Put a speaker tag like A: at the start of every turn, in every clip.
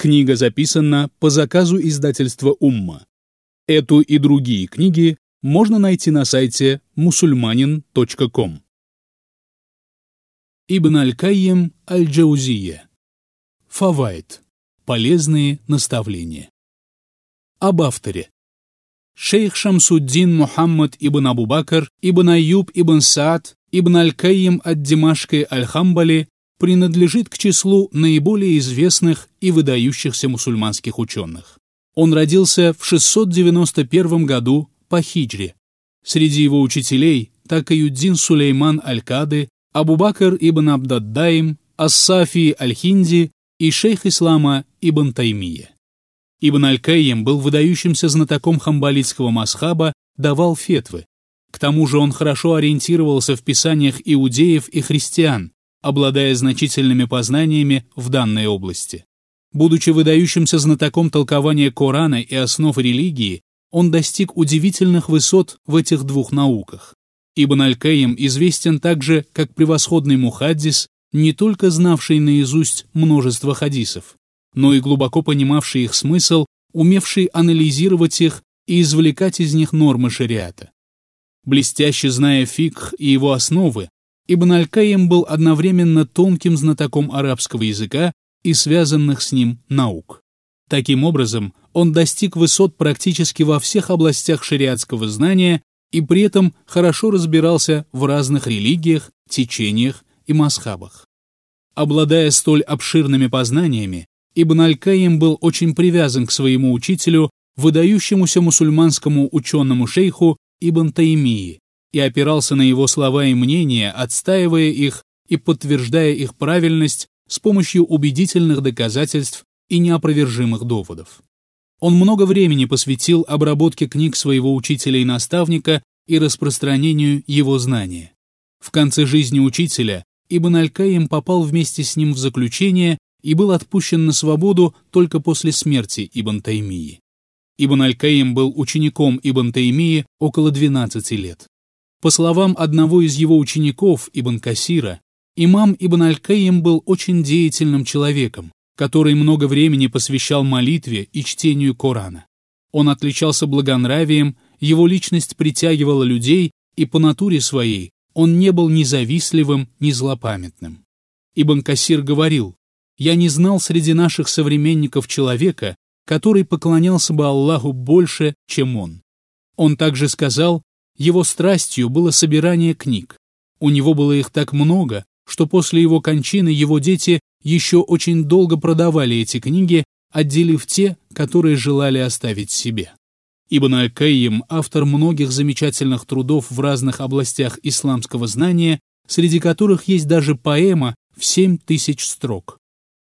A: Книга записана по заказу издательства «Умма». Эту и другие книги можно найти на сайте musulmanin.com. Ибн Аль-Кайем Аль-Джаузия. Фавайт. Полезные наставления. Об авторе. Шейх Шамсуддин Мухаммад ибн Абу-Бакр, ибн Аюб ибн Саад, ибн Аль-Кайем ад-Димашки Аль-Хамбали принадлежит к числу наиболее известных и выдающихся мусульманских ученых. Он родился в 691 году по хиджре. Среди его учителей Такаюддин Сулейман Аль-Кады, Абу-Бакр ибн Абдаддаим, Ас-Сафи Аль-Хинди и шейх ислама Ибн Таймия. Ибн Аль-Кайем был выдающимся знатоком хамбалитского масхаба, давал фетвы. К тому же он хорошо ориентировался в писаниях иудеев и христиан, обладая значительными познаниями в данной области. Будучи выдающимся знатоком толкования Корана и основ религии, он достиг удивительных высот в этих двух науках. Ибн Аль-Каим известен также как превосходный мухаддис, не только знавший наизусть множество хадисов, но и глубоко понимавший их смысл, умевший анализировать их и извлекать из них нормы шариата. Блестяще зная фикх и его основы, Ибн Аль-Каим был одновременно тонким знатоком арабского языка и связанных с ним наук. Таким образом, он достиг высот практически во всех областях шариатского знания и при этом хорошо разбирался в разных религиях, течениях и масхабах. Обладая столь обширными познаниями, Ибн Аль-Каим был очень привязан к своему учителю, выдающемуся мусульманскому ученому-шейху Ибн Таймии, и опирался на его слова и мнения, отстаивая их и подтверждая их правильность с помощью убедительных доказательств и неопровержимых доводов. Он много времени посвятил обработке книг своего учителя и наставника и распространению его знания. В конце жизни учителя Ибн Аль-Каим попал вместе с ним в заключение и был отпущен на свободу только после смерти Ибн Таймии. Ибн Аль-Каим был учеником Ибн Таймии около 12 лет. По словам одного из его учеников, Ибн Касира, имам Ибн Аль-Каим был очень деятельным человеком, который много времени посвящал молитве и чтению Корана. Он отличался благонравием, его личность притягивала людей, и по натуре своей он не был ни завистливым, ни злопамятным. Ибн Касир говорил, «Я не знал среди наших современников человека, который поклонялся бы Аллаху больше, чем он». Он также сказал, его страстью было собирание книг. У него было их так много, что после его кончины его дети еще очень долго продавали эти книги, отделив те, которые желали оставить себе. Ибн Аль-Кайим – автор многих замечательных трудов в разных областях исламского знания, среди которых есть даже поэма в семь тысяч строк.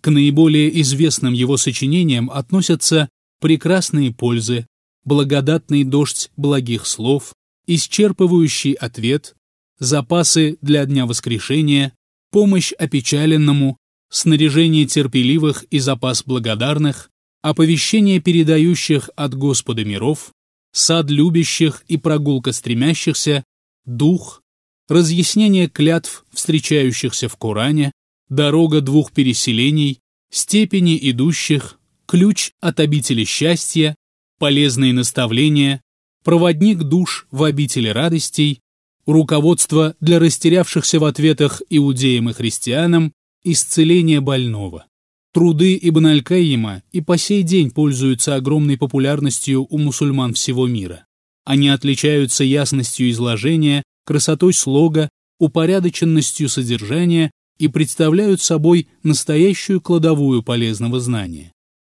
A: К наиболее известным его сочинениям относятся «Прекрасные пользы», «Благодатный дождь благих слов», исчерпывающий ответ, запасы для Дня Воскрешения, помощь опечаленному, снаряжение терпеливых и запас благодарных, оповещение передающих от Господа миров, сад любящих и прогулка стремящихся, дух, разъяснение клятв, встречающихся в Коране, дорога двух переселений, степени идущих, ключ от обители счастья, полезные наставления, проводник душ в обители радостей, руководство для растерявшихся в ответах иудеям и христианам, исцеление больного. Труды Ибн Аль-Каима и по сей день пользуются огромной популярностью у мусульман всего мира. Они отличаются ясностью изложения, красотой слога, упорядоченностью содержания и представляют собой настоящую кладовую полезного знания.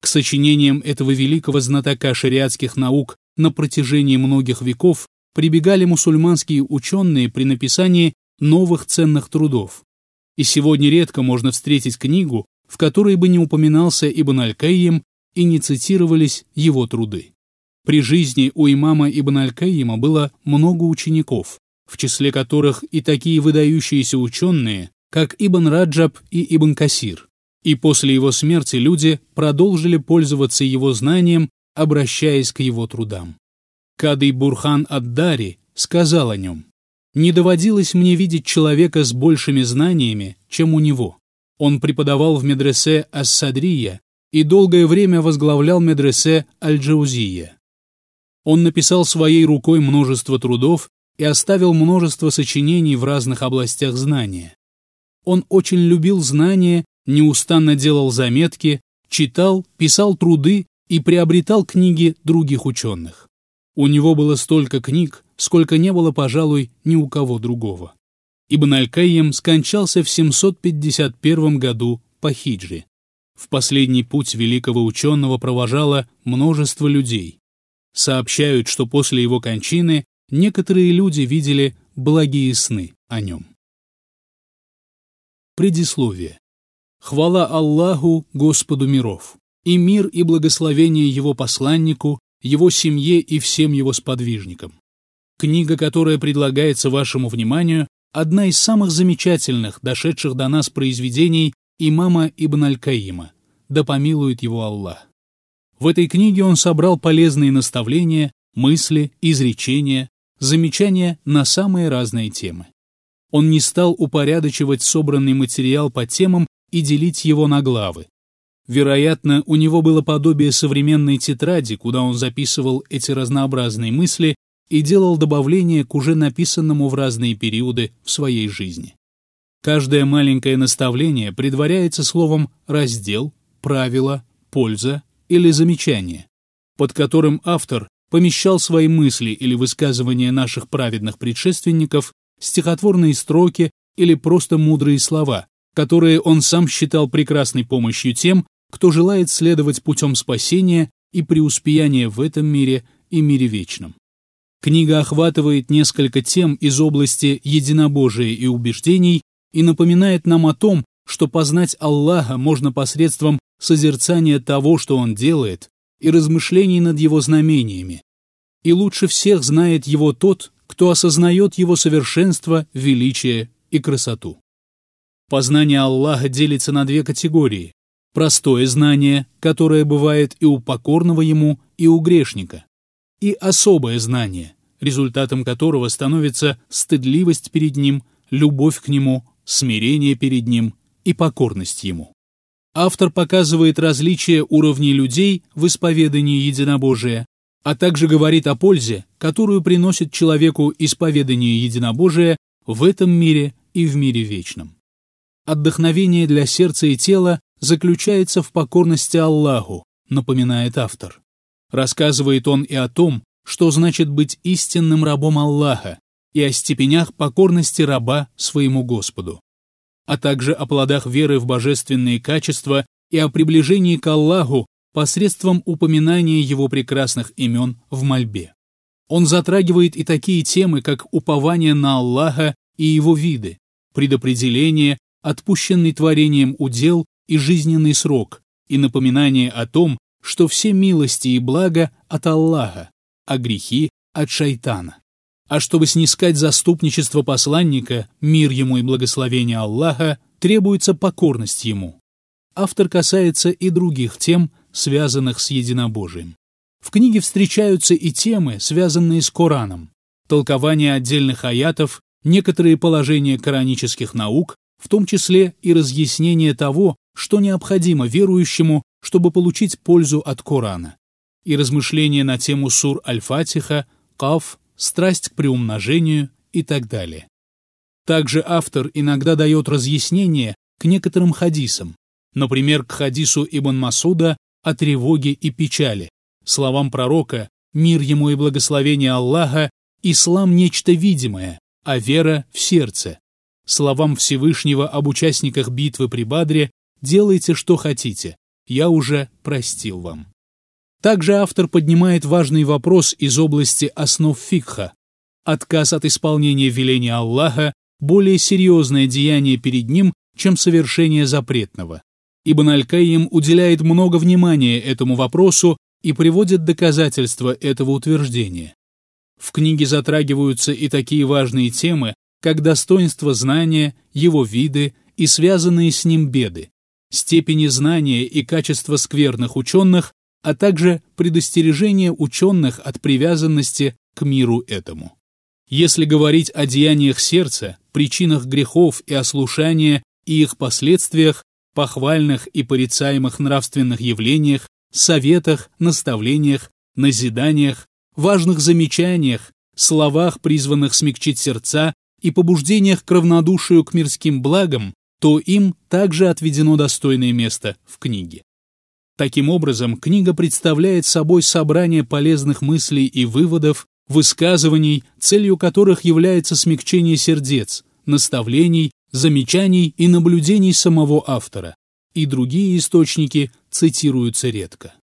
A: К сочинениям этого великого знатока шариатских наук на протяжении многих веков прибегали мусульманские ученые при написании новых ценных трудов. И сегодня редко можно встретить книгу, в которой бы не упоминался Ибн Аль-Каим и не цитировались его труды. При жизни у имама Ибн Аль-Каима было много учеников, в числе которых и такие выдающиеся ученые, как Ибн Раджаб и Ибн Касир. И после его смерти люди продолжили пользоваться его знанием, обращаясь к его трудам. Кадый Бурхан Аддари сказал о нем, «Не доводилось мне видеть человека с большими знаниями, чем у него. Он преподавал в медресе Ас-Садрия, и долгое время возглавлял медресе Аль-Джаузия. Он написал своей рукой множество трудов и оставил множество сочинений в разных областях знания. Он очень любил знания, неустанно делал заметки, читал, писал труды и приобретал книги других ученых. У него было столько книг, сколько не было, пожалуй, ни у кого другого. Ибн Аль-Кайем скончался в 751 году по хиджре. В последний путь великого ученого провожало множество людей. Сообщают, что после его кончины некоторые люди видели благие сны о нем. Предисловие. Хвала Аллаху, Господу миров, и мир и благословение Его посланнику, Его семье и всем Его сподвижникам. Книга, которая предлагается вашему вниманию, одна из самых замечательных, дошедших до нас произведений имама Ибн Аль-Каима, да помилует его Аллах. В этой книге он собрал полезные наставления, мысли, изречения, замечания на самые разные темы. Он не стал упорядочивать собранный материал по темам и делить его на главы. Вероятно, у него было подобие современной тетради, куда он записывал эти разнообразные мысли и делал добавления к уже написанному в разные периоды в своей жизни. Каждое маленькое наставление предваряется словом «раздел», «правило», «польза» или «замечание», под которым автор помещал свои мысли или высказывания наших праведных предшественников, стихотворные строки или просто мудрые слова, которые он сам считал прекрасной помощью тем, кто желает следовать путем спасения и преуспеяния в этом мире и мире вечном. Книга охватывает несколько тем из области единобожия и убеждений и напоминает нам о том, что познать Аллаха можно посредством созерцания того, что Он делает, и размышлений над Его знамениями. И лучше всех знает Его тот, кто осознает Его совершенство, величие и красоту. Познание Аллаха делится на две категории. Простое знание, которое бывает и у покорного Ему, и у грешника. И особое знание, результатом которого становится стыдливость перед Ним, любовь к Нему, смирение перед Ним и покорность Ему. Автор показывает различия уровней людей в исповедании единобожия, а также говорит о пользе, которую приносит человеку исповедание единобожия в этом мире и в мире вечном. Отдохновение для сердца и тела заключается в покорности Аллаху, напоминает автор. Рассказывает он и о том, что значит быть истинным рабом Аллаха, и о степенях покорности раба своему Господу, а также о плодах веры в божественные качества и о приближении к Аллаху посредством упоминания его прекрасных имен в мольбе. Он затрагивает и такие темы, как упование на Аллаха и его виды, предопределение, отпущенный творением удел и жизненный срок, и напоминание о том, что все милости и блага от Аллаха, а грехи от шайтана. А чтобы снискать заступничество посланника, мир ему и благословение Аллаха, требуется покорность ему. Автор касается и других тем, связанных с единобожием. В книге встречаются и темы, связанные с Кораном, толкование отдельных аятов, некоторые положения коранических наук, в том числе и разъяснение того, что необходимо верующему, чтобы получить пользу от Корана, и размышления на тему сур Аль-Фатиха, Каф, страсть к приумножению и так далее. Также автор иногда дает разъяснение к некоторым хадисам, например, к хадису Ибн Масуда о тревоге и печали, словам пророка «Мир ему и благословение Аллаха, ислам – нечто видимое, а вера – в сердце», словам Всевышнего об участниках битвы при Бадре «Делайте, что хотите, я уже простил вам». Также автор поднимает важный вопрос из области основ фикха. Отказ от исполнения веления Аллаха – более серьезное деяние перед ним, чем совершение запретного. Ибн Аль-Каим уделяет много внимания этому вопросу и приводит доказательства этого утверждения. В книге затрагиваются и такие важные темы, как достоинство знания, его виды и связанные с ним беды, степени знания и качество скверных ученых, а также предостережение ученых от привязанности к миру этому. Если говорить о деяниях сердца, причинах грехов и ослушания и их последствиях, похвальных и порицаемых нравственных явлениях, советах, наставлениях, назиданиях, важных замечаниях, словах, призванных смягчить сердца, и побуждениях к равнодушию к мирским благам, то им также отведено достойное место в книге. Таким образом, книга представляет собой собрание полезных мыслей и выводов, высказываний, целью которых является смягчение сердец, наставлений, замечаний и наблюдений самого автора, и другие источники цитируются редко.